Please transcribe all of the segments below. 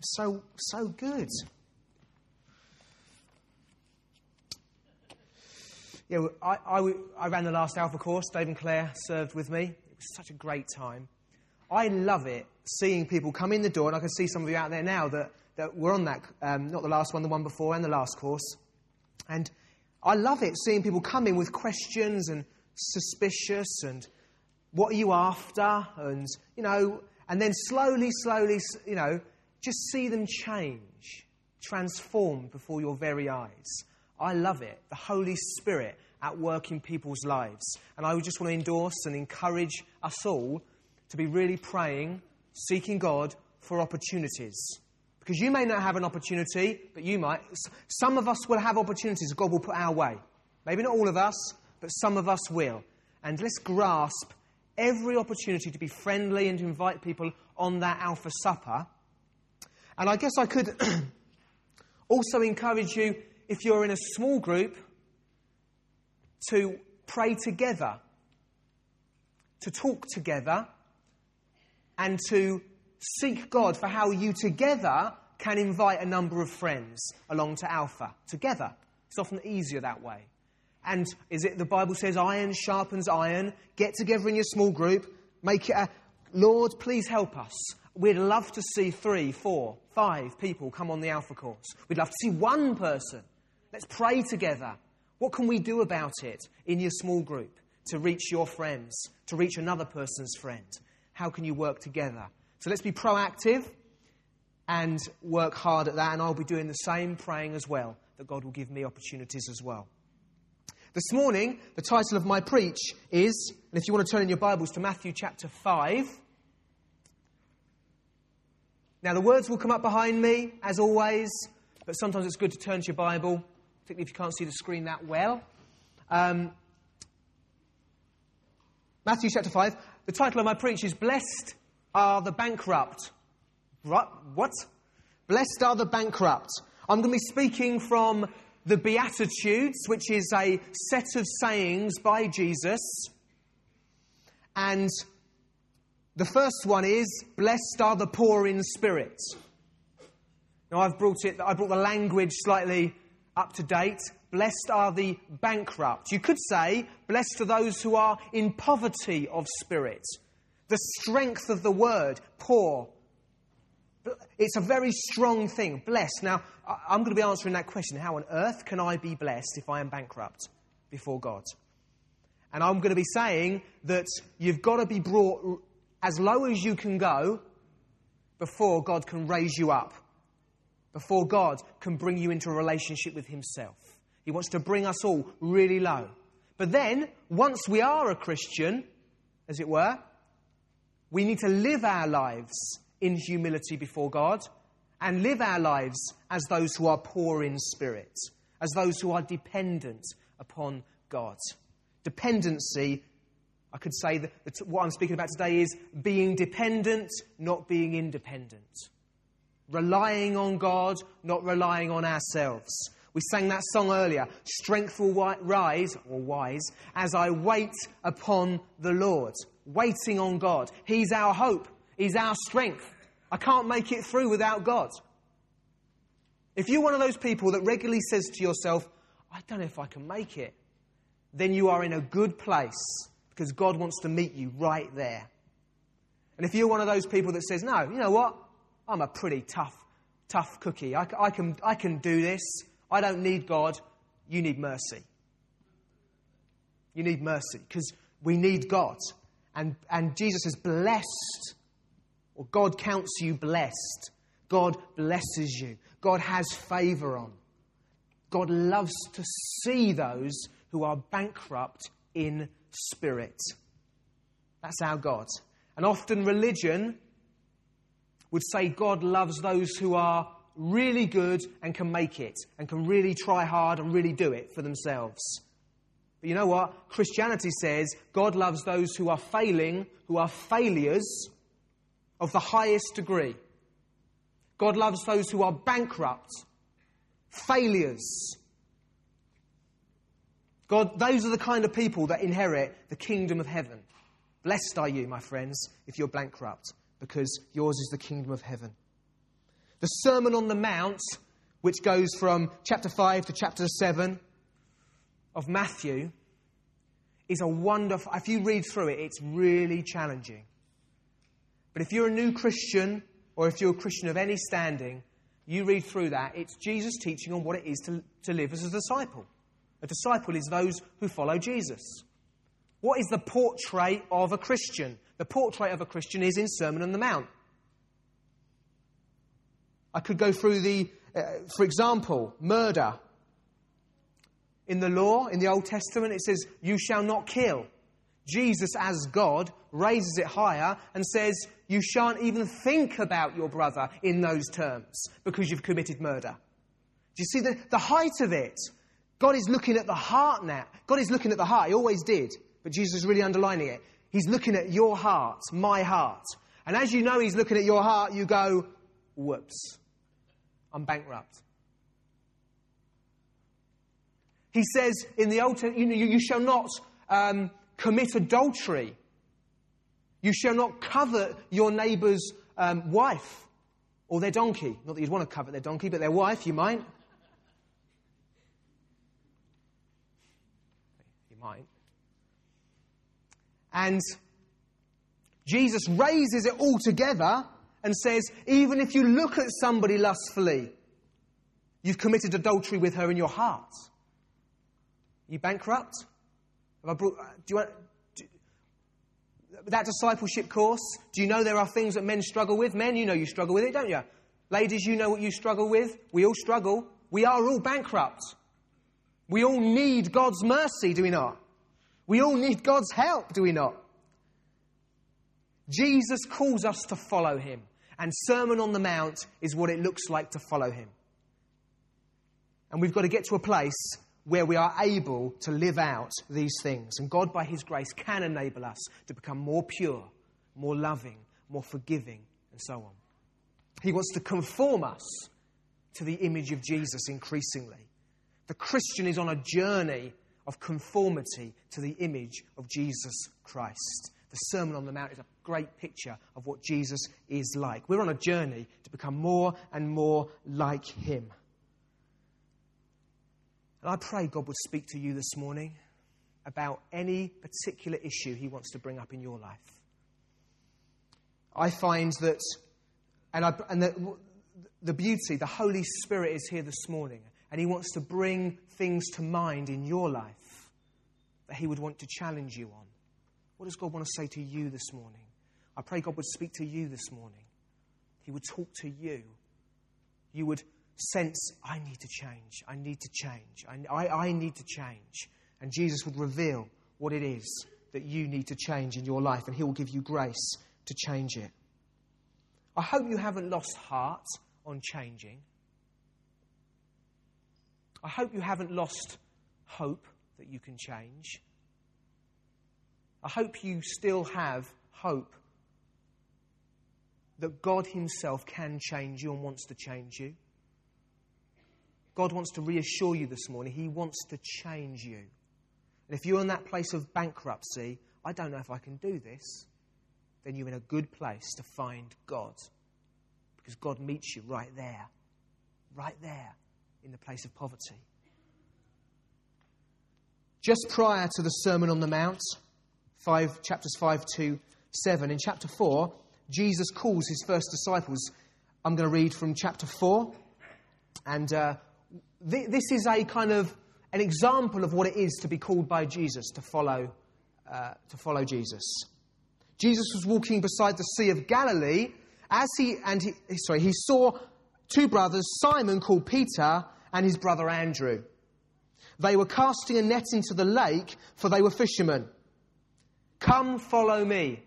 So, so good. Yeah, I, I, I ran the last Alpha course. Dave and Claire served with me. It was such a great time. I love it seeing people come in the door, and I can see some of you out there now that, that were on that, um, not the last one, the one before, and the last course. And I love it seeing people come in with questions and suspicious and what are you after? And, you know, and then slowly, slowly, you know, just see them change, transformed before your very eyes. I love it. The Holy Spirit at work in people's lives. And I just want to endorse and encourage us all to be really praying, seeking God for opportunities. Because you may not have an opportunity, but you might. Some of us will have opportunities God will put our way. Maybe not all of us, but some of us will. And let's grasp every opportunity to be friendly and to invite people on that Alpha Supper. And I guess I could also encourage you, if you're in a small group, to pray together, to talk together, and to seek God for how you together can invite a number of friends along to Alpha together. It's often easier that way. And is it the Bible says iron sharpens iron? Get together in your small group, make it a Lord, please help us. We'd love to see three, four, five people come on the Alpha course. We'd love to see one person. Let's pray together. What can we do about it in your small group to reach your friends, to reach another person's friend? How can you work together? So let's be proactive and work hard at that. And I'll be doing the same praying as well, that God will give me opportunities as well. This morning, the title of my preach is, and if you want to turn in your Bibles to Matthew chapter 5. Now, the words will come up behind me, as always, but sometimes it's good to turn to your Bible, particularly if you can't see the screen that well. Um, Matthew chapter 5. The title of my preach is Blessed Are the Bankrupt. What? Blessed are the bankrupt. I'm going to be speaking from the Beatitudes, which is a set of sayings by Jesus. And the first one is, Blessed are the poor in spirit. Now, I've brought it, I brought the language slightly up to date. Blessed are the bankrupt. You could say, Blessed are those who are in poverty of spirit. The strength of the word, poor. It's a very strong thing. Blessed. Now, I'm going to be answering that question how on earth can I be blessed if I am bankrupt before God? And I'm going to be saying that you've got to be brought as low as you can go before God can raise you up, before God can bring you into a relationship with Himself. He wants to bring us all really low. But then, once we are a Christian, as it were, we need to live our lives in humility before God and live our lives as those who are poor in spirit, as those who are dependent upon God. Dependency, I could say that, what I'm speaking about today is being dependent, not being independent. Relying on God, not relying on ourselves. We sang that song earlier Strength will rise, or wise, as I wait upon the Lord. Waiting on God. He's our hope, He's our strength. I can't make it through without God. If you're one of those people that regularly says to yourself, I don't know if I can make it, then you are in a good place because God wants to meet you right there. And if you're one of those people that says, no, you know what? I'm a pretty tough, tough cookie. I, I, can, I can do this. I don't need God. You need mercy. You need mercy because we need God. And, and Jesus is blessed, or God counts you blessed. God blesses you. God has favor on. God loves to see those who are bankrupt in spirit. That's our God. And often religion would say God loves those who are really good and can make it and can really try hard and really do it for themselves. But you know what? Christianity says God loves those who are failing, who are failures of the highest degree. God loves those who are bankrupt, failures. God, those are the kind of people that inherit the kingdom of heaven. Blessed are you, my friends, if you're bankrupt, because yours is the kingdom of heaven. The Sermon on the Mount, which goes from chapter 5 to chapter 7 of Matthew, is a wonderful. If you read through it, it's really challenging. But if you're a new Christian, or if you're a Christian of any standing, you read through that, it's Jesus teaching on what it is to, to live as a disciple. A disciple is those who follow Jesus. What is the portrait of a Christian? The portrait of a Christian is in Sermon on the Mount. I could go through the, uh, for example, murder. In the law, in the Old Testament, it says, You shall not kill. Jesus, as God, raises it higher and says, You shan't even think about your brother in those terms because you've committed murder. Do you see the, the height of it? God is looking at the heart now. God is looking at the heart. He always did. But Jesus is really underlining it. He's looking at your heart, my heart. And as you know He's looking at your heart, you go, Whoops, I'm bankrupt. He says in the Old Testament, you, you shall not um, commit adultery. You shall not covet your neighbour's um, wife or their donkey. Not that you'd want to covet their donkey, but their wife, you might. Might. And Jesus raises it all together and says, even if you look at somebody lustfully, you've committed adultery with her in your heart. Are you bankrupt? Have I brought, uh, do you want, do, that discipleship course, do you know there are things that men struggle with? Men, you know you struggle with it, don't you? Ladies, you know what you struggle with. We all struggle. We are all bankrupt. We all need God's mercy, do we not? We all need God's help, do we not? Jesus calls us to follow him, and Sermon on the Mount is what it looks like to follow him. And we've got to get to a place where we are able to live out these things. And God, by His grace, can enable us to become more pure, more loving, more forgiving, and so on. He wants to conform us to the image of Jesus increasingly. The Christian is on a journey of conformity to the image of Jesus Christ. The Sermon on the Mount is a great picture of what Jesus is like. We're on a journey to become more and more like Him. And I pray God would speak to you this morning about any particular issue He wants to bring up in your life. I find that, and, I, and the, the beauty, the Holy Spirit is here this morning, and He wants to bring things to mind in your life that He would want to challenge you on. What does God want to say to you this morning? I pray God would speak to you this morning. He would talk to you. You would sense, I need to change. I need to change. I, I, I, need to change. And Jesus would reveal what it is that you need to change in your life, and He will give you grace to change it. I hope you haven't lost heart on changing. I hope you haven't lost hope that you can change. I hope you still have hope that God Himself can change you and wants to change you. God wants to reassure you this morning. He wants to change you. And if you're in that place of bankruptcy, I don't know if I can do this, then you're in a good place to find God. Because God meets you right there, right there in the place of poverty. Just prior to the Sermon on the Mount, five, chapters 5 to 7, in chapter 4, Jesus calls his first disciples. I'm going to read from chapter 4, and uh, this is a kind of an example of what it is to be called by Jesus to follow, uh, to follow Jesus. Jesus was walking beside the Sea of Galilee as he and he, sorry, he saw two brothers, Simon called Peter and his brother Andrew. They were casting a net into the lake, for they were fishermen. Come follow me,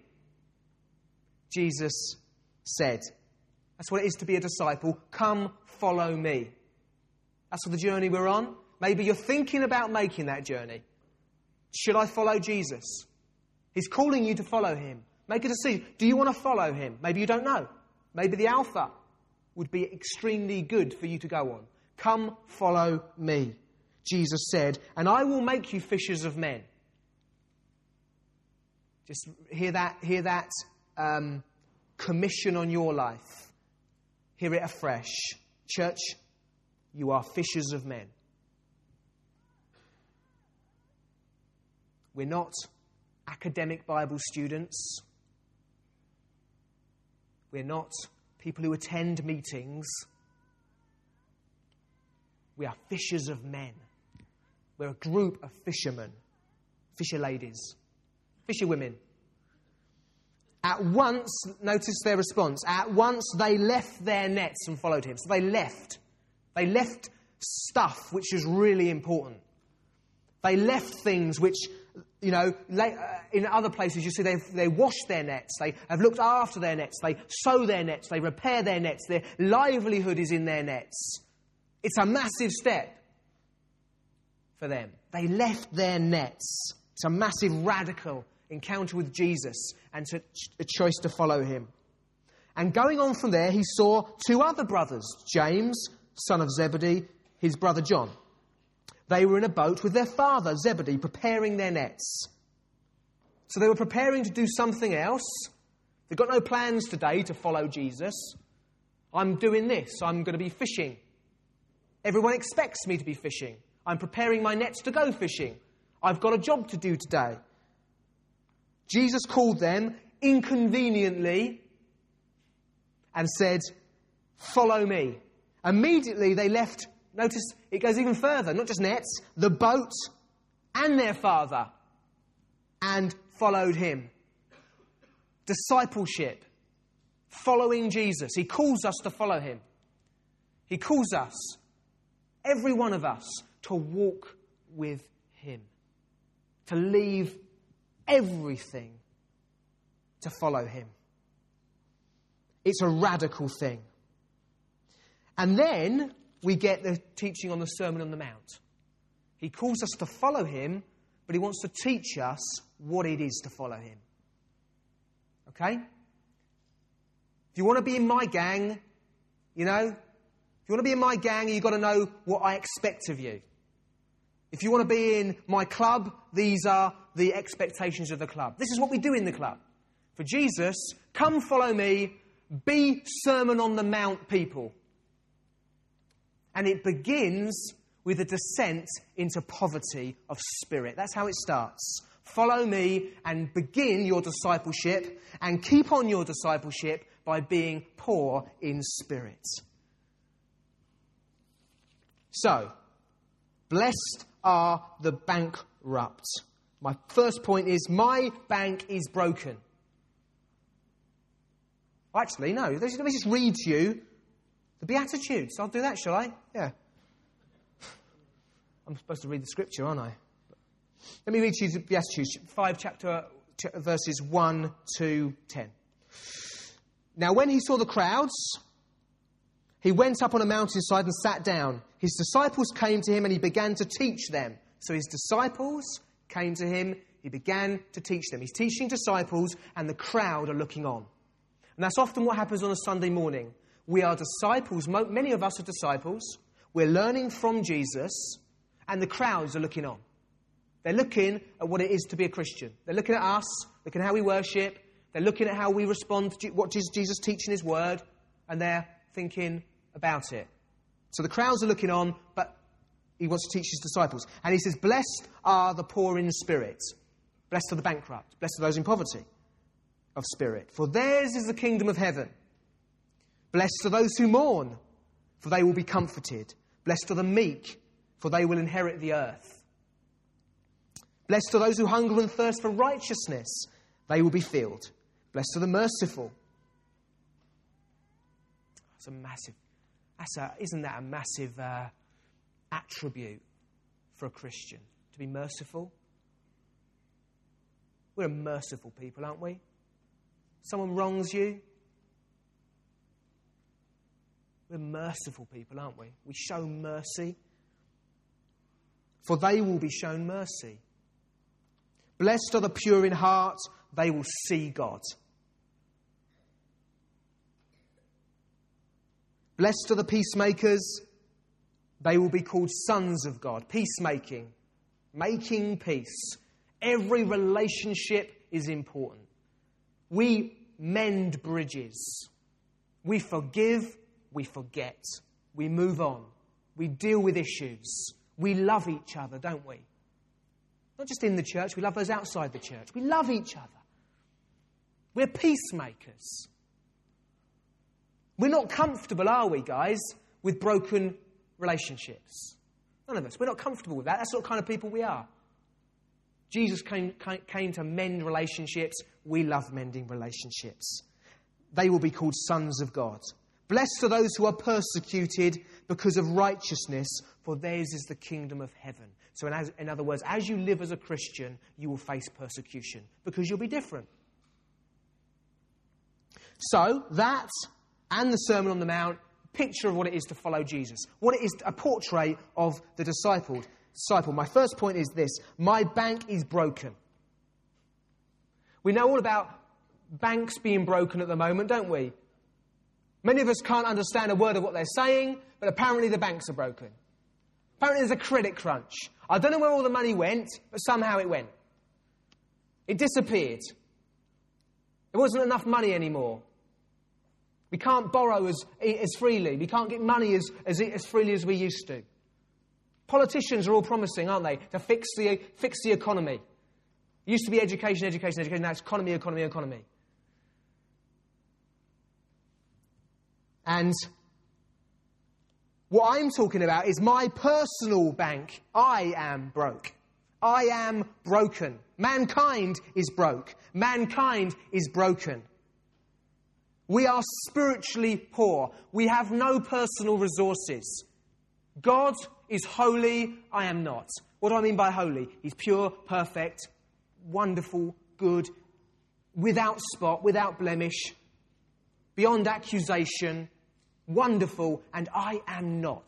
Jesus said. That's what it is to be a disciple. Come follow me. That's what the journey we're on. Maybe you're thinking about making that journey. Should I follow Jesus? He's calling you to follow him. Make a decision. Do you want to follow him? Maybe you don't know. Maybe the Alpha would be extremely good for you to go on. Come follow me, Jesus said, and I will make you fishers of men. Just hear that, hear that um, commission on your life. hear it afresh. Church, you are fishers of men. We're not academic Bible students. We're not people who attend meetings. We are fishers of men. We're a group of fishermen, fisher ladies, fisher women. At once, notice their response. At once they left their nets and followed him. So they left. They left stuff which is really important. They left things which, you know, uh, in other places you see they they wash their nets, they have looked after their nets, they sew their nets, they repair their nets, their livelihood is in their nets. It's a massive step for them. They left their nets. It's a massive radical encounter with Jesus and a choice to follow him. And going on from there, he saw two other brothers, James, son of Zebedee, his brother John. They were in a boat with their father, Zebedee, preparing their nets. So they were preparing to do something else. They've got no plans today to follow Jesus. I'm doing this. I'm going to be fishing. Everyone expects me to be fishing. I'm preparing my nets to go fishing. I've got a job to do today. Jesus called them inconveniently and said, Follow me. Immediately they left. Notice it goes even further, not just nets, the boat and their father, and followed him. Discipleship, following Jesus. He calls us to follow him. He calls us, every one of us, to walk with him, to leave everything to follow him. It's a radical thing. And then we get the teaching on the Sermon on the Mount. He calls us to follow him, but he wants to teach us what it is to follow him. Okay? If you want to be in my gang, you know, if you want to be in my gang, you've got to know what I expect of you. If you want to be in my club, these are the expectations of the club. This is what we do in the club. For Jesus, come follow me, be Sermon on the Mount people. And it begins with a descent into poverty of spirit. That's how it starts. Follow me and begin your discipleship and keep on your discipleship by being poor in spirit. So, blessed are the bankrupt. My first point is my bank is broken. Actually, no. Let me just read to you the Beatitudes. I'll do that, shall I? Yeah. I'm supposed to read the scripture, aren't I? Let me read to you the Beatitudes, 5 chapter, verses 1 to 10. Now, when he saw the crowds, he went up on a mountainside and sat down. His disciples came to him and he began to teach them. So his disciples came to him, he began to teach them. He's teaching disciples, and the crowd are looking on. And that's often what happens on a Sunday morning. We are disciples, many of us are disciples. We're learning from Jesus, and the crowds are looking on. They're looking at what it is to be a Christian. They're looking at us, looking at how we worship. They're looking at how we respond to what Jesus teaches in His Word, and they're thinking about it. So the crowds are looking on, but He wants to teach His disciples. And He says, Blessed are the poor in spirit, blessed are the bankrupt, blessed are those in poverty of spirit, for theirs is the kingdom of heaven. Blessed are those who mourn, for they will be comforted. Blessed are the meek, for they will inherit the earth. Blessed are those who hunger and thirst for righteousness, they will be filled. Blessed are the merciful. That's a massive, that's a, isn't that a massive uh, attribute for a Christian? To be merciful? We're a merciful people, aren't we? Someone wrongs you, we're merciful people, aren't we? We show mercy. For they will be shown mercy. Blessed are the pure in heart, they will see God. Blessed are the peacemakers, they will be called sons of God. Peacemaking, making peace. Every relationship is important. We mend bridges, we forgive we forget. We move on. We deal with issues. We love each other, don't we? Not just in the church, we love those outside the church. We love each other. We're peacemakers. We're not comfortable, are we, guys, with broken relationships? None of us. We're not comfortable with that. That's what kind of people we are. Jesus came, came to mend relationships. We love mending relationships. They will be called sons of God. Blessed are those who are persecuted because of righteousness, for theirs is the kingdom of heaven. So, in, as, in other words, as you live as a Christian, you will face persecution because you'll be different. So, that and the Sermon on the Mount, picture of what it is to follow Jesus, what it is a portrait of the disciple. Disciple. My first point is this: my bank is broken. We know all about banks being broken at the moment, don't we? Many of us can't understand a word of what they're saying, but apparently the banks are broken. Apparently there's a credit crunch. I don't know where all the money went, but somehow it went. It disappeared. There wasn't enough money anymore. We can't borrow as, as freely. We can't get money as, as, as freely as we used to. Politicians are all promising, aren't they, to fix the, fix the economy. It used to be education, education, education. Now it's economy, economy, economy. And what I'm talking about is my personal bank. I am broke. I am broken. Mankind is broke. Mankind is broken. We are spiritually poor. We have no personal resources. God is holy. I am not. What do I mean by holy? He's pure, perfect, wonderful, good, without spot, without blemish, beyond accusation, wonderful, and I am not.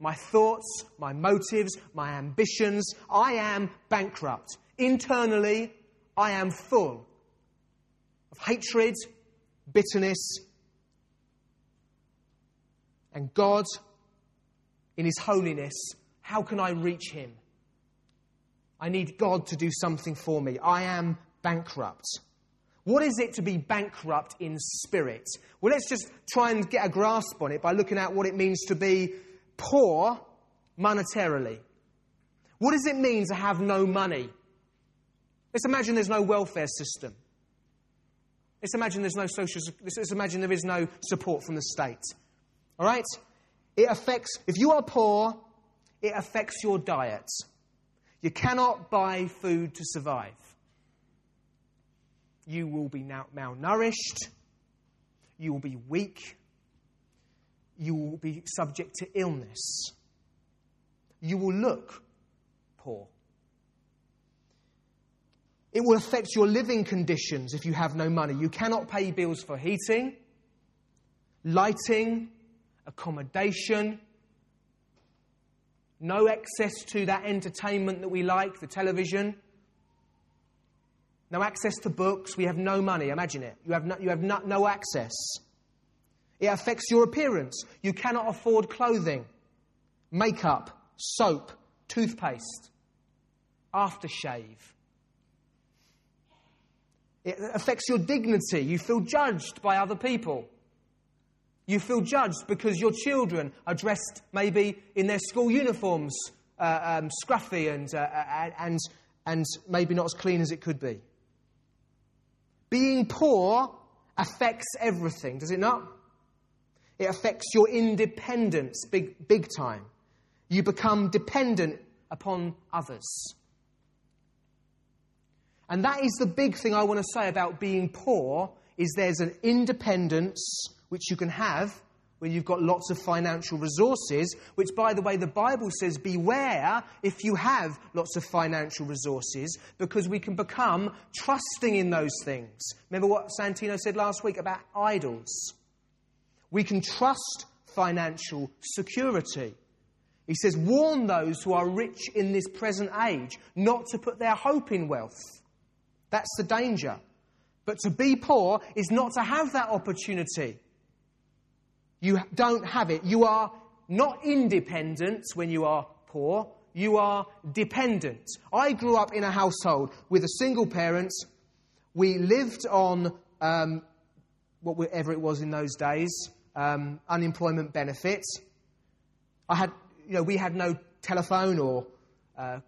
My thoughts, my motives, my ambitions, I am bankrupt. Internally, I am full of hatred, bitterness, and God, in His holiness, how can I reach Him? I need God to do something for me. I am bankrupt. What is it to be bankrupt in spirit? Well, let's just try and get a grasp on it by looking at what it means to be poor monetarily. What does it mean to have no money? Let's imagine there's no welfare system. Let's imagine there's no social. Let's imagine there is no support from the state. All right? It affects. If you are poor, it affects your diet. You cannot buy food to survive you will be malnourished, you will be weak, you will be subject to illness, you will look poor. It will affect your living conditions if you have no money. You cannot pay bills for heating, lighting, accommodation, no access to that entertainment that we like, the television. No access to books. We have no money. Imagine it. You have no, you have no, no access. It affects your appearance. You cannot afford clothing, makeup, soap, toothpaste, aftershave. It affects your dignity. You feel judged by other people. You feel judged because your children are dressed maybe in their school uniforms, uh, um, scruffy and, uh, and, and maybe not as clean as it could be. Being poor affects everything, does it not? It affects your independence big, big time. You become dependent upon others. And that is the big thing I want to say about being poor is there's an independence which you can have when you've got lots of financial resources, which, by the way, the Bible says, beware if you have lots of financial resources, because we can become trusting in those things. Remember what Santino said last week about idols? We can trust financial security. He says, warn those who are rich in this present age not to put their hope in wealth. That's the danger. But to be poor is not to have that opportunity. You don't have it. You are not independent when you are poor, you are dependent. I grew up in a household with a single parent. We lived on um, whatever it was in those days um, unemployment benefits. I had, you know, we had no telephone or uh,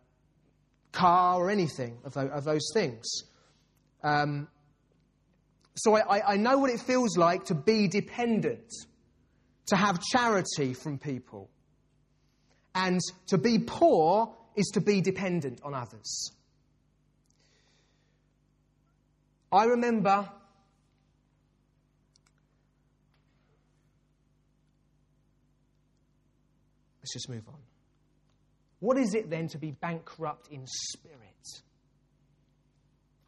car or anything of those, of those things. Um, so I, I know what it feels like to be dependent, to have charity from people. And to be poor is to be dependent on others. I remember Let's just move on. What is it then to be bankrupt in spirit?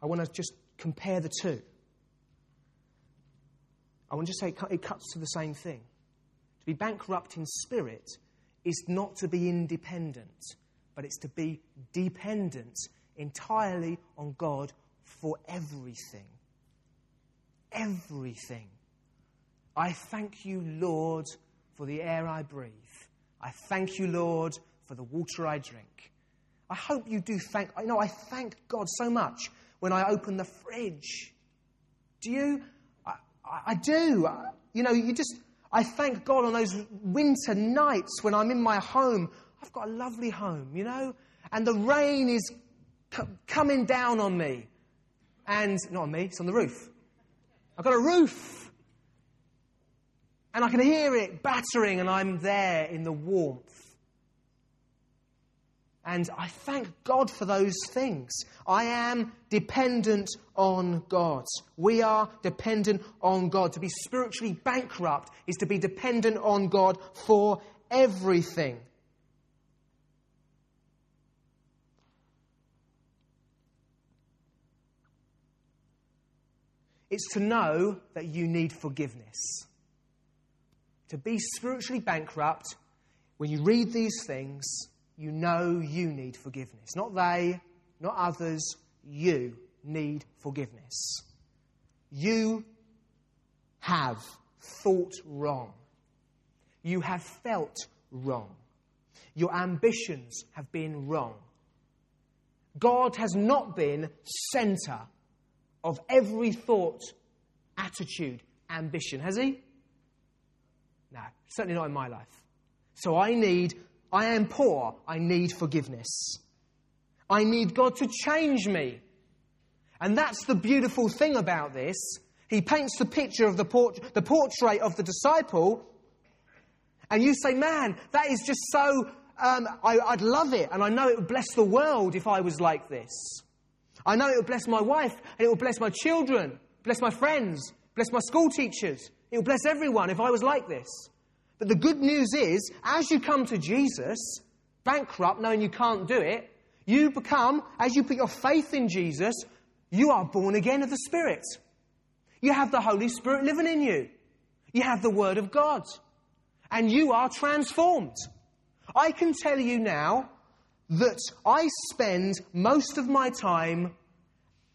I want to just compare the two. I want to just say it cuts to the same thing. To be bankrupt in spirit is not to be independent, but it's to be dependent entirely on God for everything. Everything. I thank you, Lord, for the air I breathe. I thank you, Lord, for the water I drink. I hope you do thank, I know I thank God so much when I open the fridge. Do you? I, I do. You know, you just, I thank God on those winter nights when I'm in my home. I've got a lovely home, you know, and the rain is c- coming down on me. And, not on me, it's on the roof. I've got a roof. And I can hear it battering, and I'm there in the warmth. And I thank God for those things. I am dependent on God. We are dependent on God. To be spiritually bankrupt is to be dependent on God for everything. It's to know that you need forgiveness. To be spiritually bankrupt, when you read these things, you know you need forgiveness. Not they, not others, you need forgiveness. You have thought wrong. You have felt wrong. Your ambitions have been wrong. God has not been center of every thought, attitude, ambition, has he? No, certainly not in my life. So I need I am poor. I need forgiveness. I need God to change me. And that's the beautiful thing about this. He paints the picture of the, port- the portrait of the disciple, and you say, Man, that is just so. Um, I, I'd love it, and I know it would bless the world if I was like this. I know it would bless my wife, and it would bless my children, bless my friends, bless my school teachers. It would bless everyone if I was like this. But the good news is, as you come to Jesus, bankrupt, knowing you can't do it, you become, as you put your faith in Jesus, you are born again of the Spirit. You have the Holy Spirit living in you. You have the Word of God. And you are transformed. I can tell you now that I spend most of my time,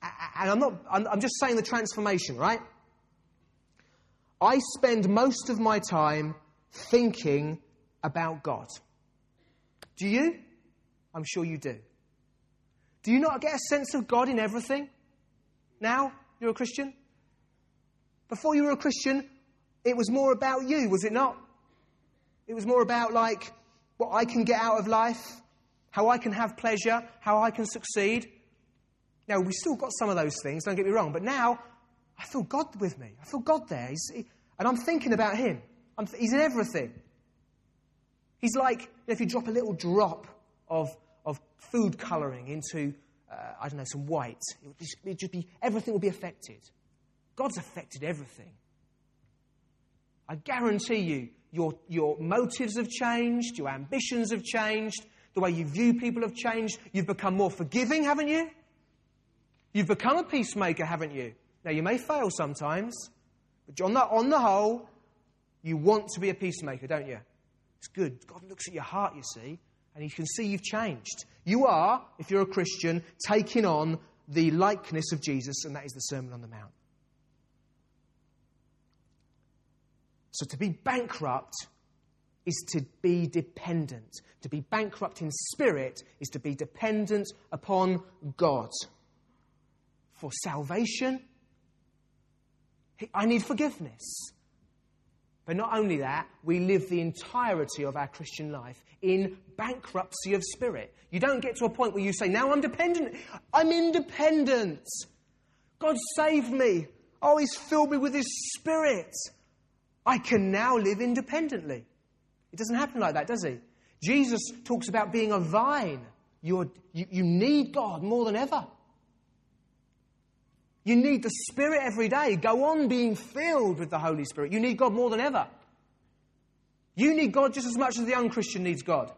and I'm not, I'm just saying the transformation, right? I spend most of my time thinking about God. Do you? I'm sure you do. Do you not get a sense of God in everything? Now you're a Christian? Before you were a Christian, it was more about you, was it not? It was more about, like, what I can get out of life, how I can have pleasure, how I can succeed. Now, we've still got some of those things, don't get me wrong, but now I feel God with me. I feel God there. And I'm thinking about Him he's in everything. He's like if you drop a little drop of, of food colouring into, uh, I don't know, some white, it would, just, it would just be, everything will be affected. God's affected everything. I guarantee you, your, your motives have changed, your ambitions have changed, the way you view people have changed. You've become more forgiving, haven't you? You've become a peacemaker, haven't you? Now, you may fail sometimes, but on the, on the whole, you want to be a peacemaker, don't you? It's good. God looks at your heart, you see, and He can see you've changed. You are, if you're a Christian, taking on the likeness of Jesus, and that is the Sermon on the Mount. So to be bankrupt is to be dependent. To be bankrupt in spirit is to be dependent upon God. For salvation, I need forgiveness. But not only that, we live the entirety of our Christian life in bankruptcy of spirit. You don't get to a point where you say, Now I'm dependent. I'm independent. God saved me. Oh, He's filled me with His Spirit. I can now live independently. It doesn't happen like that, does He? Jesus talks about being a vine. you you, need God more than ever. You need the Spirit every day. Go on being filled with the Holy Spirit. You need God more than ever. You need God just as much as the unchristian needs God.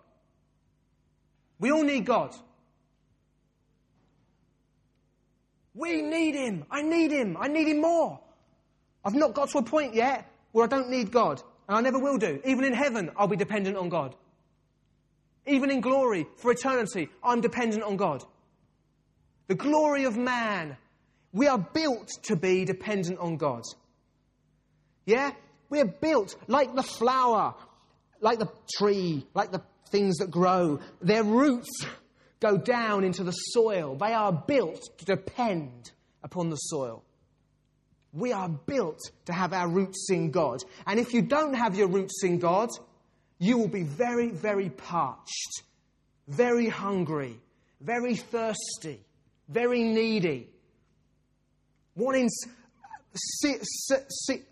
We all need God. We need Him. I need Him. I need Him more. I've not got to a point yet where I don't need God, and I never will do. Even in heaven, I'll be dependent on God. Even in glory, for eternity, I'm dependent on God. The glory of man we are built to be dependent on God. Yeah? We're built like the flower, like the tree, like the things that grow. Their roots go down into the soil. They are built to depend upon the soil. We are built to have our roots in God. And if you don't have your roots in God, you will be very, very parched, very hungry, very thirsty, very needy wanting,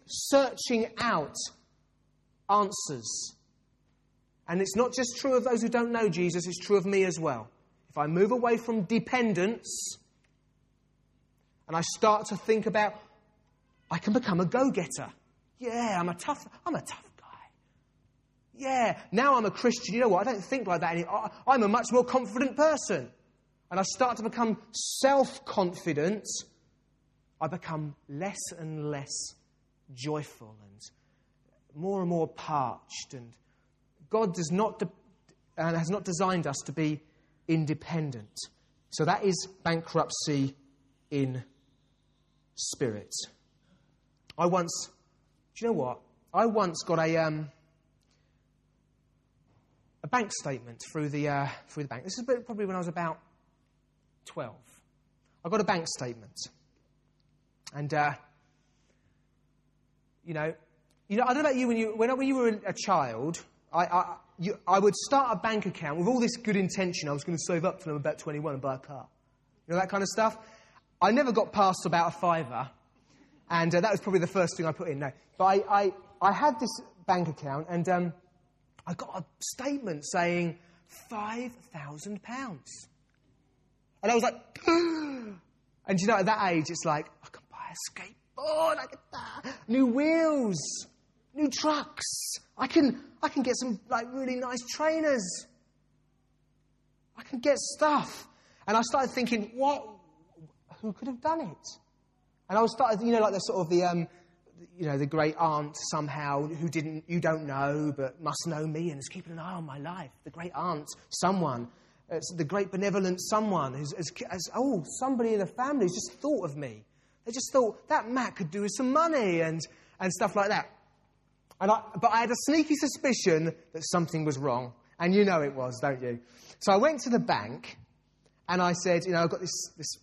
searching out answers. And it's not just true of those who don't know Jesus, it's true of me as well. If I move away from dependence and I start to think about, I can become a go getter. Yeah, I'm a tough, I'm a tough guy. Yeah, now I'm a Christian. You know what? I don't think like that anymore. I'm a much more confident person. And I start to become self confident I become less and less joyful and more and more parched. And God does not de- and has not designed us to be independent. So that is bankruptcy in spirit. I once, do you know what? I once got a um, a bank statement through the uh, through the bank. This is probably when I was about twelve. I got a bank statement. And, uh, you know, you know, I don't know about you when you, when, when you were a child, I, I, you, I would start a bank account with all this good intention. I was going to save up till I'm about 21 and buy a car. You know, that kind of stuff. I never got past about a fiver. And uh, that was probably the first thing I put in. No. But I, I, I had this bank account and um, I got a statement saying £5,000. And I was like, and you know, at that age, it's like, I can skateboard. I get that. New wheels, new trucks. I can, I can get some like really nice trainers. I can get stuff. And I started thinking, what? Who could have done it? And I was started, you know, like the sort of the, um, you know, the great aunt somehow who didn't, you don't know, but must know me and is keeping an eye on my life. The great aunt, someone. It's the great benevolent someone who's, has, has, oh, somebody in the family has just thought of me. They just thought that Matt could do with some money and, and stuff like that. And I, but I had a sneaky suspicion that something was wrong. And you know it was, don't you? So I went to the bank and I said, you know, I've got this, this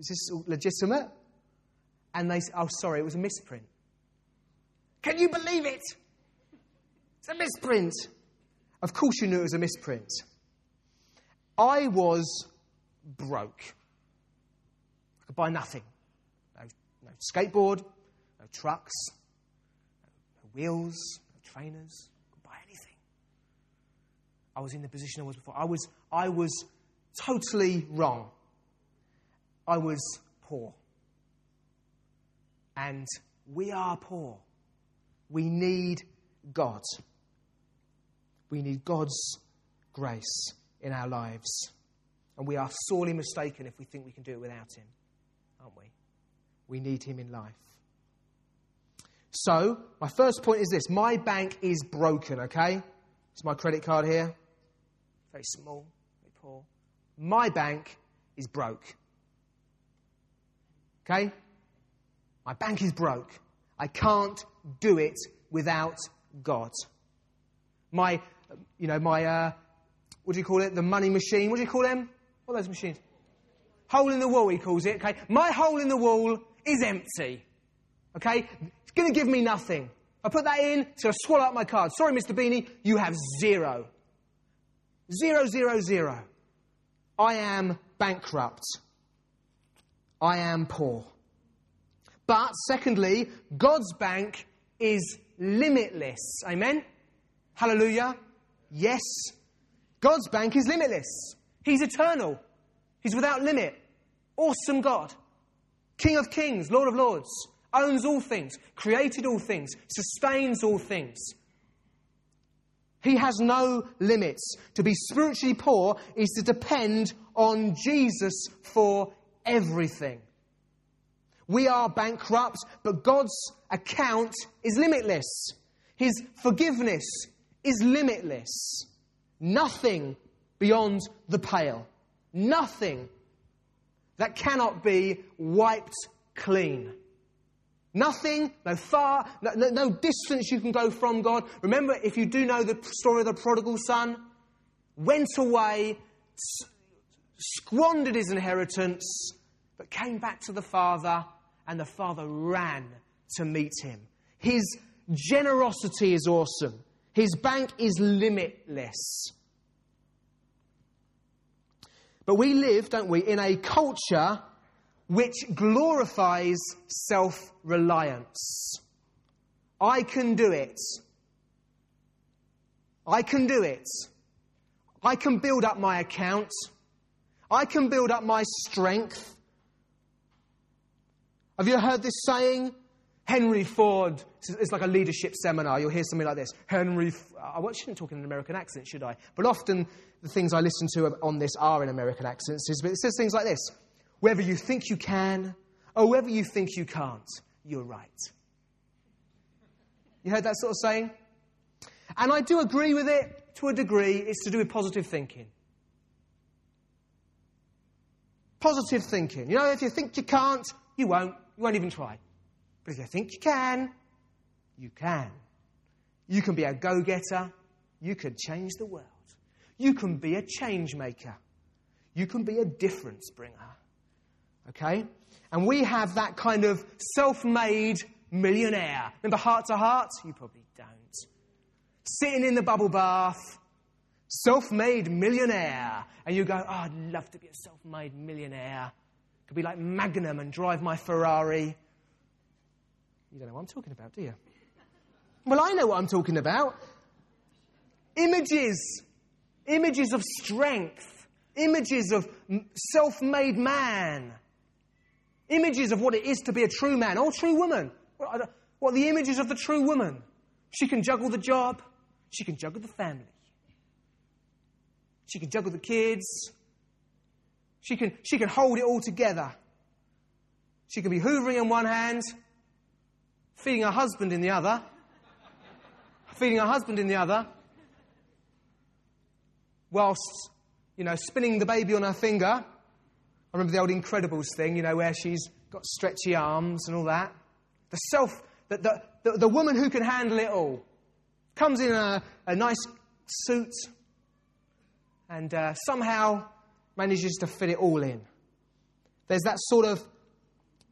is this legitimate? And they said, oh, sorry, it was a misprint. Can you believe it? It's a misprint. Of course you knew it was a misprint. I was broke. I could buy nothing skateboard, no trucks, no wheels, no trainers, could buy anything. I was in the position I was before. I was, I was totally wrong. I was poor. And we are poor. We need God. We need God's grace in our lives. And we are sorely mistaken if we think we can do it without Him, aren't we? We need him in life. So, my first point is this my bank is broken, okay? It's my credit card here. Very small, very poor. My bank is broke. Okay? My bank is broke. I can't do it without God. My, you know, my, uh, what do you call it? The money machine. What do you call them? What are those machines? Hole in the wall, he calls it. Okay? My hole in the wall is empty. Okay? It's going to give me nothing. I put that in, it's going to swallow up my card. Sorry, Mr. Beanie, you have zero. Zero, zero, zero. I am bankrupt. I am poor. But secondly, God's bank is limitless. Amen? Hallelujah. Yes. God's bank is limitless. He's eternal. He's without limit. Awesome God. King of kings, Lord of lords. Owns all things. Created all things. Sustains all things. He has no limits. To be spiritually poor is to depend on Jesus for everything. We are bankrupt, but God's account is limitless. His forgiveness is limitless. Nothing beyond the pale. Nothing that cannot be wiped clean. Nothing, no far, no, no, distance you can go from God. Remember, if you do know the story of the prodigal son, went away, squandered his inheritance, but came back to the father, and the father ran to meet him. His generosity is awesome. His bank is limitless. But we live, don't we, in a culture which glorifies self reliance. I can do it. I can do it. I can build up my account. I can build up my strength. Have you heard this saying? Henry Ford, it's like a leadership seminar. You'll hear something like this. Henry, I shouldn't talk in an American accent, should I? But often the things I listen to on this are in American accents. But it says things like this Whether you think you can or whether you think you can't, you're right. You heard that sort of saying? And I do agree with it to a degree. It's to do with positive thinking. Positive thinking. You know, if you think you can't, you won't. You won't even try. But if you think you can, you can. You can be a go getter. You can change the world. You can be a change maker. You can be a difference bringer. Okay? And we have that kind of self made millionaire. Remember Hart to Hart? You probably don't. Sitting in the bubble bath, self made millionaire. And you go, oh, I'd love to be a self made millionaire. Could be like Magnum and drive my Ferrari. You don't know what I'm talking about, do you? Well, I know what I'm talking about. Images. Images of strength. Images of self made man. Images of what it is to be a true man or true woman. What, what the images of the true woman? She can juggle the job. She can juggle the family. She can juggle the kids. She can, she can hold it all together. She can be hoovering in one hand feeding her husband in the other, feeding her husband in the other, whilst, you know, spinning the baby on her finger. I remember the old Incredibles thing, you know, where she's got stretchy arms and all that. The self, the, the, the, the woman who can handle it all comes in a, a nice suit and uh, somehow manages to fit it all in. There's that sort of,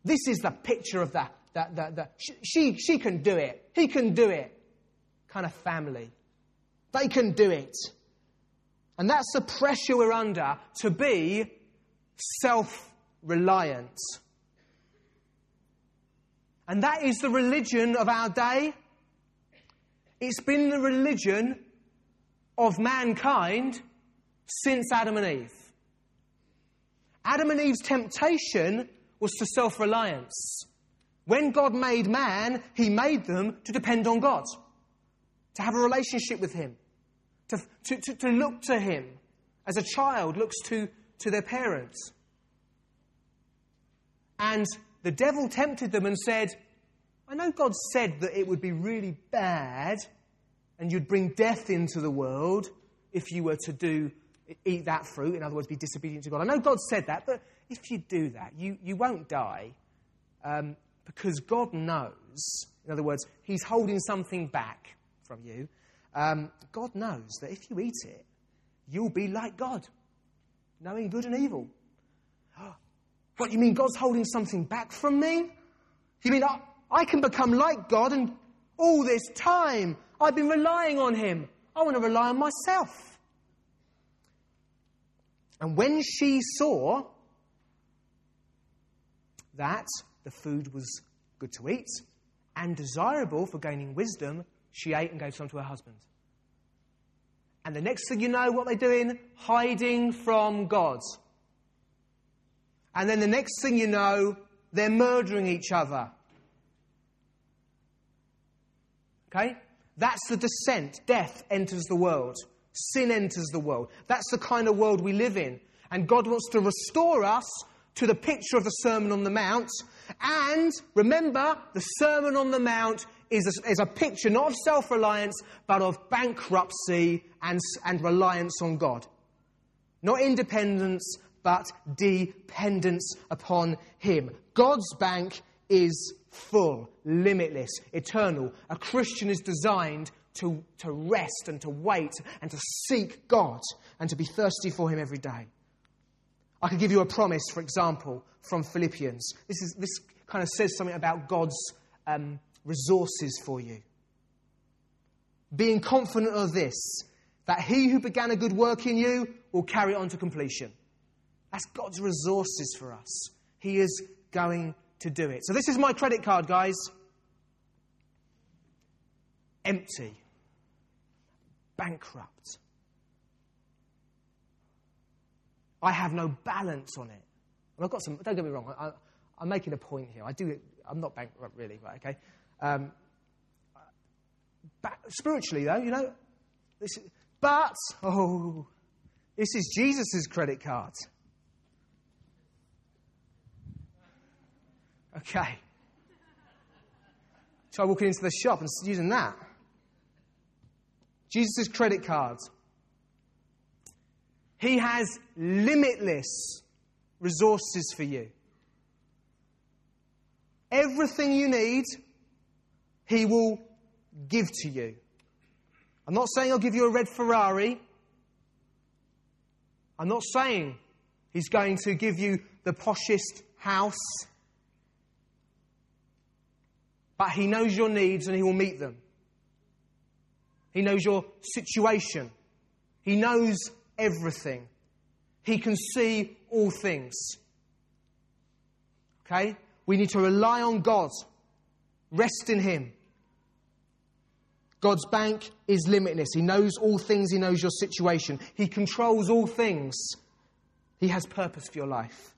this is the picture of that that, that, that she, she can do it, he can do it kind of family. They can do it. And that's the pressure we're under to be self reliant. And that is the religion of our day. It's been the religion of mankind since Adam and Eve. Adam and Eve's temptation was to self reliance. When God made man, he made them to depend on God, to have a relationship with him, to, to, to, to look to him as a child looks to, to their parents. And the devil tempted them and said, I know God said that it would be really bad and you'd bring death into the world if you were to do eat that fruit, in other words, be disobedient to God. I know God said that, but if you do that, you, you won't die. Um, because God knows, in other words, He's holding something back from you. Um, God knows that if you eat it, you'll be like God, knowing good and evil. What, you mean God's holding something back from me? You mean I, I can become like God and All this time, I've been relying on him. I want to rely on myself. And when she saw that the food was good to eat and desirable for gaining wisdom, she ate and gave some to her husband. And the next thing you know, what they're doing? Hiding from God. And then the next thing you know, they're murdering each other. Okay? That's the descent. Death enters the world. Sin enters the world. That's the kind of world we live in. And God wants to restore us to the picture of the Sermon on the Mount. And remember, the Sermon on the Mount is a, is a picture not of self reliance, but of bankruptcy and, and reliance on God. Not independence, but dependence upon Him. God's bank is full, limitless, eternal. A Christian is designed to, to rest and to wait and to seek God and to be thirsty for Him every day. I could give you a promise, for example, from Philippians. This, is, this kind of says something about God's um, resources for you. Being confident of this, that he who began a good work in you will carry it on to completion. That's God's resources for us. He is going to do it. So, this is my credit card, guys. Empty. Bankrupt. I have no balance on it. I've got some, don't get me wrong, I, am making a point here. I do, I'm not bankrupt really, but okay. Um, spiritually, though, you know, this, but, oh, this is Jesus' credit card. Okay. Try walking into the shop and using that. Jesus' credit card. He has limitless resources for you. Everything you need, He will give to you. I'm not saying I'll give you a red Ferrari. I'm not saying He's going to give you the poshest house but He knows your needs and He will meet them. He knows your situation. He knows everything. He can see all things. Okay? We need to rely on God, rest in Him. God's bank is limitless. He knows all things, He knows your situation. He controls all things. He has purpose for your life.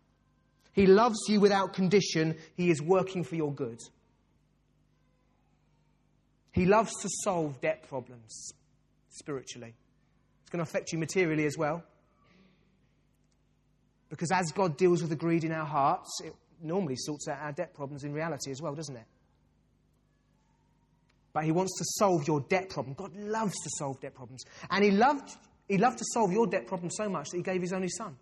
He loves you without condition. He is working for your good. He loves to solve debt problems spiritually. It's going to affect you materially as well. Because as God deals with the greed in our hearts, it normally sorts out our debt problems in reality as well, doesn't it? But He wants to solve your debt problem. God loves to solve debt problems. And He loved, he loved to solve your debt problem so much that He gave His only Son.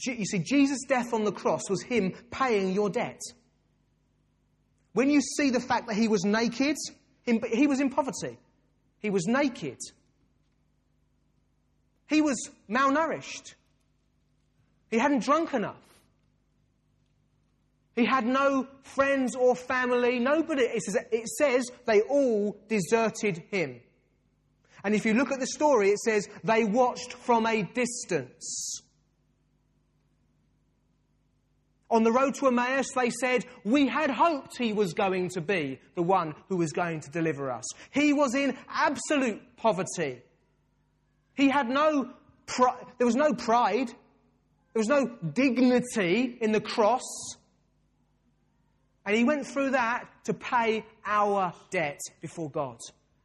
You see, Jesus' death on the cross was Him paying your debt. When you see the fact that he was naked, he was in poverty. He was naked. He was malnourished. He hadn't drunk enough. He had no friends or family. Nobody. It says, it says they all deserted him. And if you look at the story, it says they watched from a distance. On the road to Emmaus, they said, We had hoped he was going to be the one who was going to deliver us. He was in absolute poverty. He had no, pri- there was no pride. There was no dignity in the cross. And he went through that to pay our debt before God.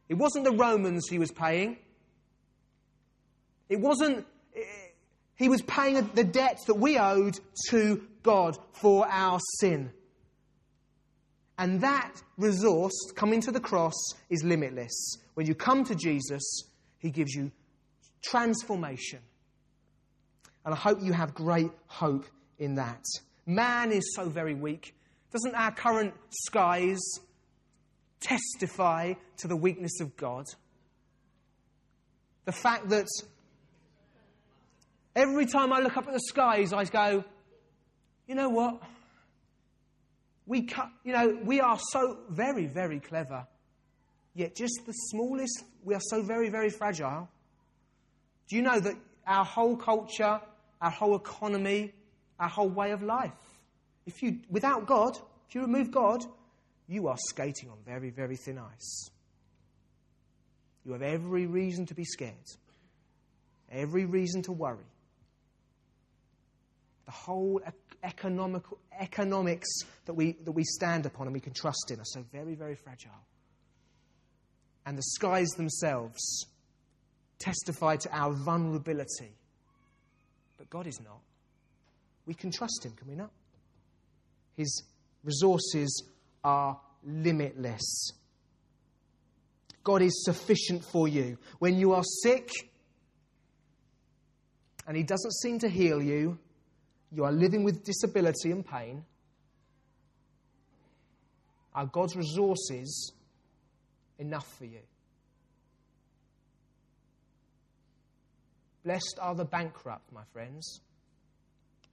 It wasn't the Romans he was paying. It wasn't, he was paying the debt that we owed to God for our sin. And that resource, coming to the cross, is limitless. When you come to Jesus, He gives you transformation. And I hope you have great hope in that. Man is so very weak. Doesn't our current skies testify to the weakness of God? The fact that every time I look up at the skies, I go, you know what? we, cut, you know, we are so very, very clever, yet just the smallest, we are so very, very fragile. Do you know that our whole culture, our whole economy, our whole way of life, if you, without God, if you remove God, you are skating on very, very thin ice. You have every reason to be scared, every reason to worry. The whole economic, economics that we, that we stand upon and we can trust in are so very, very fragile. And the skies themselves testify to our vulnerability. But God is not. We can trust Him, can we not? His resources are limitless. God is sufficient for you. When you are sick and He doesn't seem to heal you, you are living with disability and pain. Are God's resources enough for you? Blessed are the bankrupt, my friends.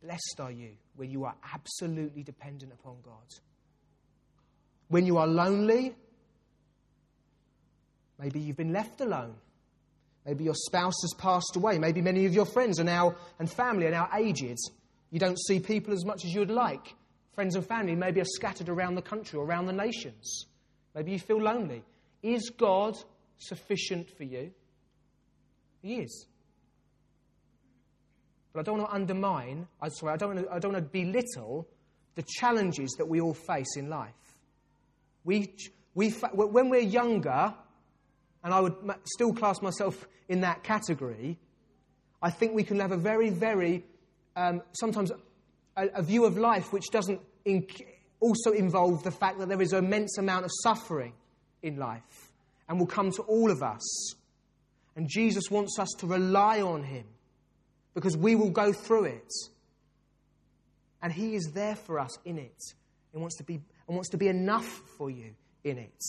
Blessed are you when you are absolutely dependent upon God. When you are lonely, maybe you've been left alone. Maybe your spouse has passed away. Maybe many of your friends are now and family are now aged. You don't see people as much as you would like. Friends and family maybe are scattered around the country or around the nations. Maybe you feel lonely. Is God sufficient for you? He is. But I don't want to undermine, I sorry, I don't want to, I don't want to belittle the challenges that we all face in life. We, we, when we're younger, and I would still class myself in that category, I think we can have a very, very, um, sometimes a, a, view of life which doesn't also involve the fact that there is an immense amount of suffering in life and will come to all of us. And Jesus wants us to rely on Him because we will go through it. And He is there for us in it and wants to be, and wants to be enough for you in it.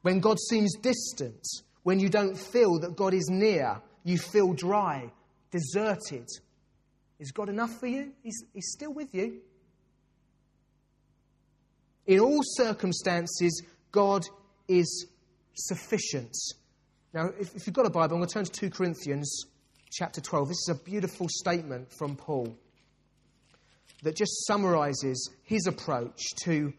When God seems distant, when you don't feel that God is near, you feel dry, deserted. Is God enough for you? He's, he's still with you. In all circumstances, God is sufficient. Now, if, if you've got a Bible, I'm going to turn to 2 Corinthians chapter 12. This is a beautiful statement from Paul that just summarizes his approach to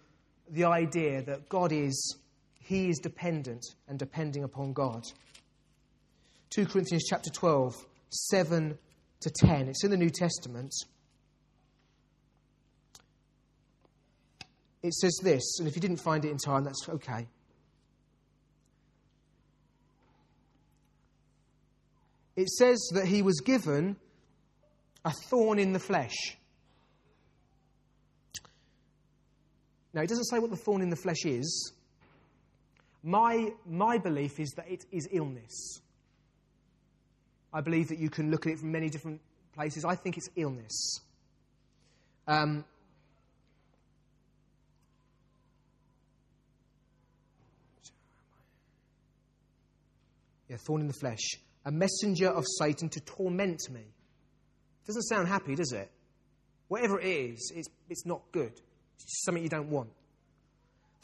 the idea that God is, he is dependent and depending upon God. 2 Corinthians chapter 12, 7 to 10. It's in the New Testament. It says this, and if you didn't find it in time, that's okay. It says that he was given a thorn in the flesh. Now, it doesn't say what the thorn in the flesh is. My, my belief is that it is illness. I believe that you can look at it from many different places. I think it's illness. Um, yeah, thorn in the flesh a messenger of Satan to torment me. Doesn't sound happy, does it? Whatever it is, it's, it's not good. It's something you don't want.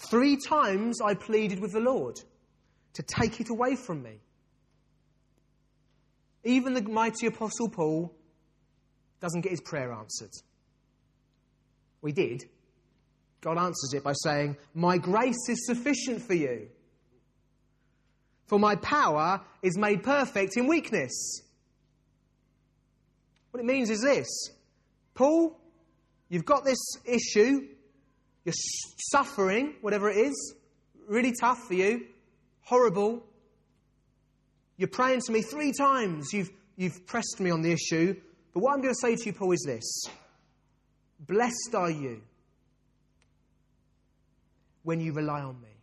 Three times I pleaded with the Lord to take it away from me. Even the mighty Apostle Paul doesn't get his prayer answered. We did. God answers it by saying, My grace is sufficient for you. For my power is made perfect in weakness. What it means is this Paul, you've got this issue, you're suffering, whatever it is, really tough for you, horrible. You're praying to me three times. You've, you've pressed me on the issue. But what I'm going to say to you, Paul, is this Blessed are you when you rely on me.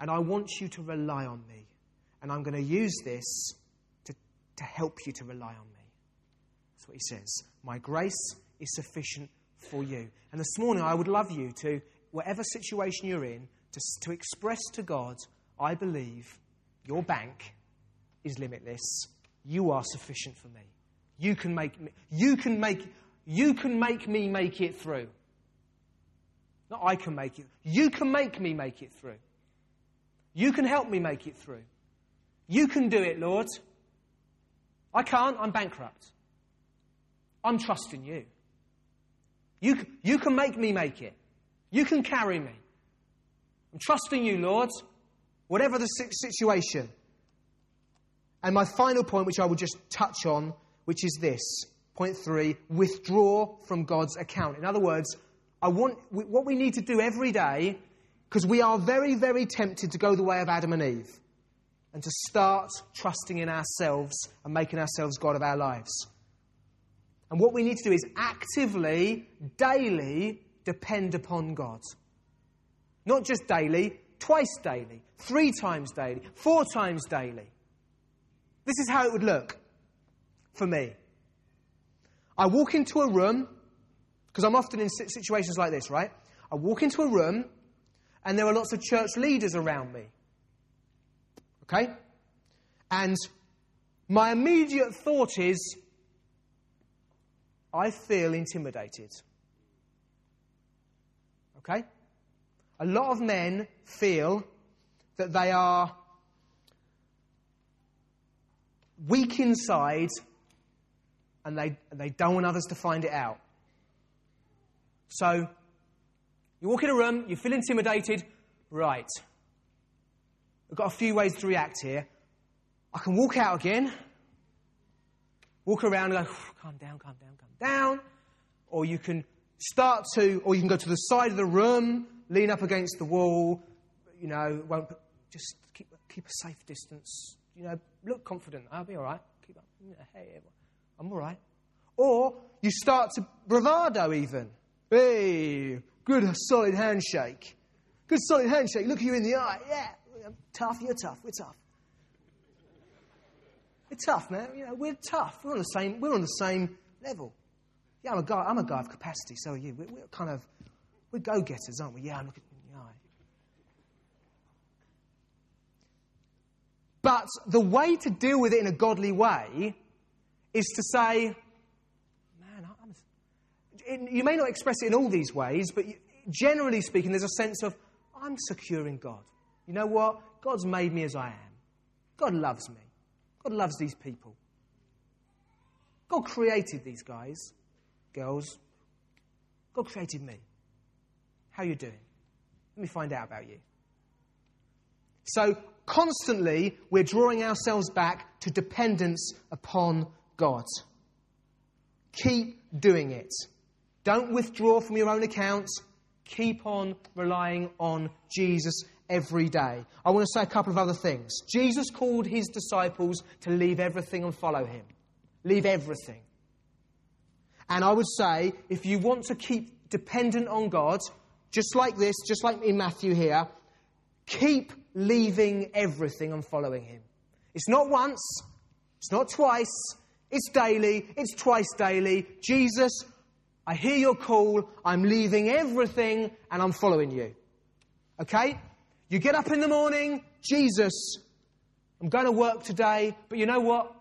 And I want you to rely on me. And I'm going to use this to, to help you to rely on me. That's what he says. My grace is sufficient for you. And this morning, I would love you to, whatever situation you're in, to, to express to God, I believe your bank is limitless. You are sufficient for me. You can make, me, you can make, you can make me make it through. Not I can make it. You can make me make it through. You can help me make it through. You can do it, Lord. I can't. I'm bankrupt. I'm trusting you. You, you can make me make it. You can carry me. I'm trusting you, Lord, whatever the situation. And my final point, which I will just touch on, which is this point three withdraw from God's account. In other words, I want, what we need to do every day, because we are very, very tempted to go the way of Adam and Eve and to start trusting in ourselves and making ourselves God of our lives. And what we need to do is actively, daily depend upon God. Not just daily, twice daily, three times daily, four times daily. This is how it would look for me. I walk into a room, because I'm often in situations like this, right? I walk into a room, and there are lots of church leaders around me. Okay? And my immediate thought is, I feel intimidated. Okay? A lot of men feel that they are weak inside and they, they don't want others to find it out. So, you walk in a room, you feel intimidated, right. I've got a few ways to react here. I can walk out again, walk around and go, calm down, calm down, calm down. Or you can start to, or you can go to the side of the room, lean up against the wall, you know, won't, just keep, keep a safe distance. You know, look confident. I'll be all right. Keep up. Hey, I'm all right. Or you start to bravado even. Hey, good solid handshake. Good solid handshake. Look you in the eye. Yeah, tough. You're tough. We're tough. We're tough, man. You know, we're tough. We're on the same. We're on the same level. Yeah, I'm a guy. I'm a guy of capacity. So are you. We're, we're kind of we're go-getters, aren't we? Yeah, I'm looking in the eye. But the way to deal with it in a godly way is to say, I'm, you may not express it in all these ways, but generally speaking, there's a sense of, I'm secure in God. You know what? God's made me as I am. God loves me. God loves these people. God created these guys, girls. God created me. How you doing? Let me find out about you. So, constantly, we're drawing ourselves back to dependence upon God. Keep doing it. Don't withdraw from your own account. Keep on relying on Jesus every day. I want to say a couple of other things. Jesus called his disciples to leave everything and follow him. Leave everything. And I would say, if you want to keep dependent on God, just like this, just like in Matthew here, keep leaving everything and following him. It's not once, it's not twice, it's daily, it's twice daily. Jesus, I hear your call, I'm leaving everything and I'm following you. Okay? You get up in the morning, Jesus, I'm going to work today, but you know what?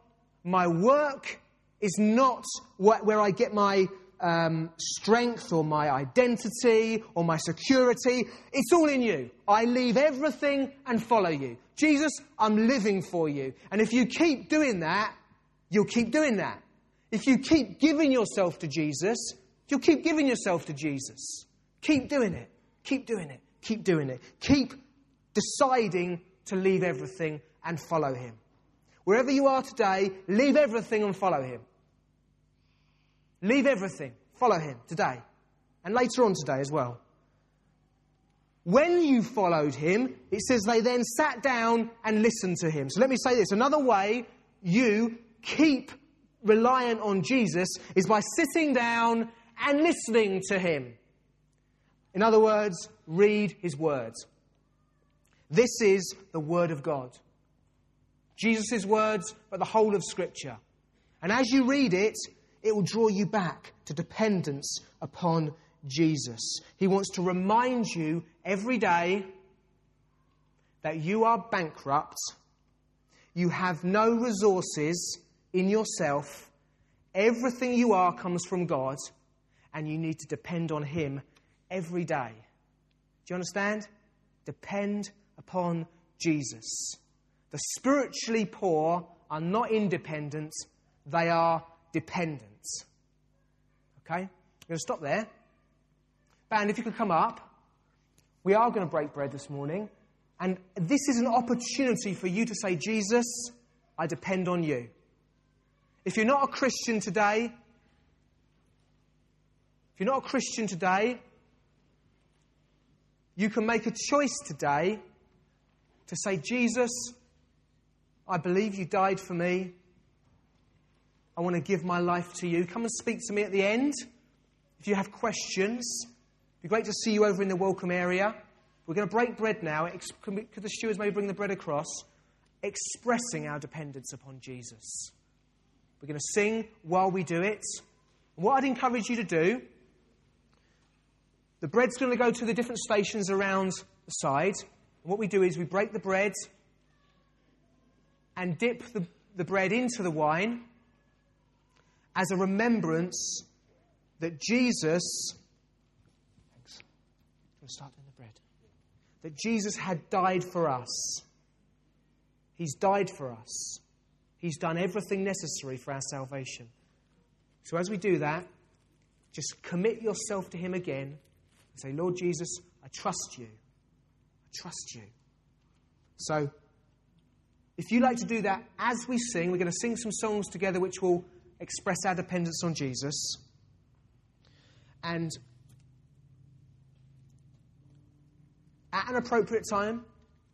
My work is not where I get my um, strength or my identity or my security. It's all in you. I leave everything and follow you. Jesus, I'm living for you. And if you keep doing that, you'll keep doing that. If you keep giving yourself to Jesus, you'll keep giving yourself to Jesus. Keep doing it. Keep doing it. Keep doing it. Keep deciding to leave everything and follow Him. Wherever you are today, leave everything and follow Him. Leave everything, follow Him today, and later on today as well. When you followed Him, it says they then sat down and listened to Him. So let me say this another way you keep reliant on Jesus is by sitting down and listening to Him. In other words, read His words. This is the Word of God. Jesus' words, but the whole of Scripture. And as you read it, it will draw you back to dependence upon Jesus. He wants to remind you every day that you are bankrupt, you have no resources in yourself, Everything you are comes from God, and you need to depend on Him every day. Do you understand? Depend upon Jesus. The spiritually poor are not independent, they are dependent. Okay? I'm going to stop there. Band, if you could come up. We are going to break bread this morning. And this is an opportunity for you to say, Jesus, I depend on you. If you're not a Christian today, if you're not a Christian today, you can make a choice today to say, Jesus, I believe you died for me. I want to give my life to you. Come and speak to me at the end. If you have questions, it'd be great to see you over in the welcome area. We're going to break bread now. Could the stewards maybe bring the bread across? Expressing our dependence upon Jesus. We're going to sing while we do it. what I'd encourage you to do, the bread's going to go to the different stations around the side. And what we do is we break the bread and dip the, the bread into the wine as a remembrance that Jesus. Thanks. I'm start doing the bread. That Jesus had died for us. He's died for us. He's done everything necessary for our salvation. So as we do that, just commit yourself to Him again say, Lord Jesus, I trust you. I trust you. So, if you like to do that as we sing, we're going to sing some songs together which will express our dependence on Jesus. And at an appropriate time,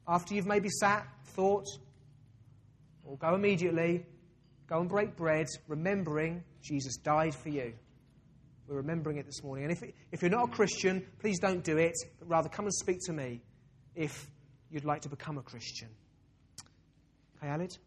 after you've maybe sat, thought, or go immediately, go and break bread, remembering Jesus died for you. We're remembering it this morning. And if, if you're not a Christian, please don't do it, but rather come and speak to me if you'd like to become a Christian. Okay, Alid?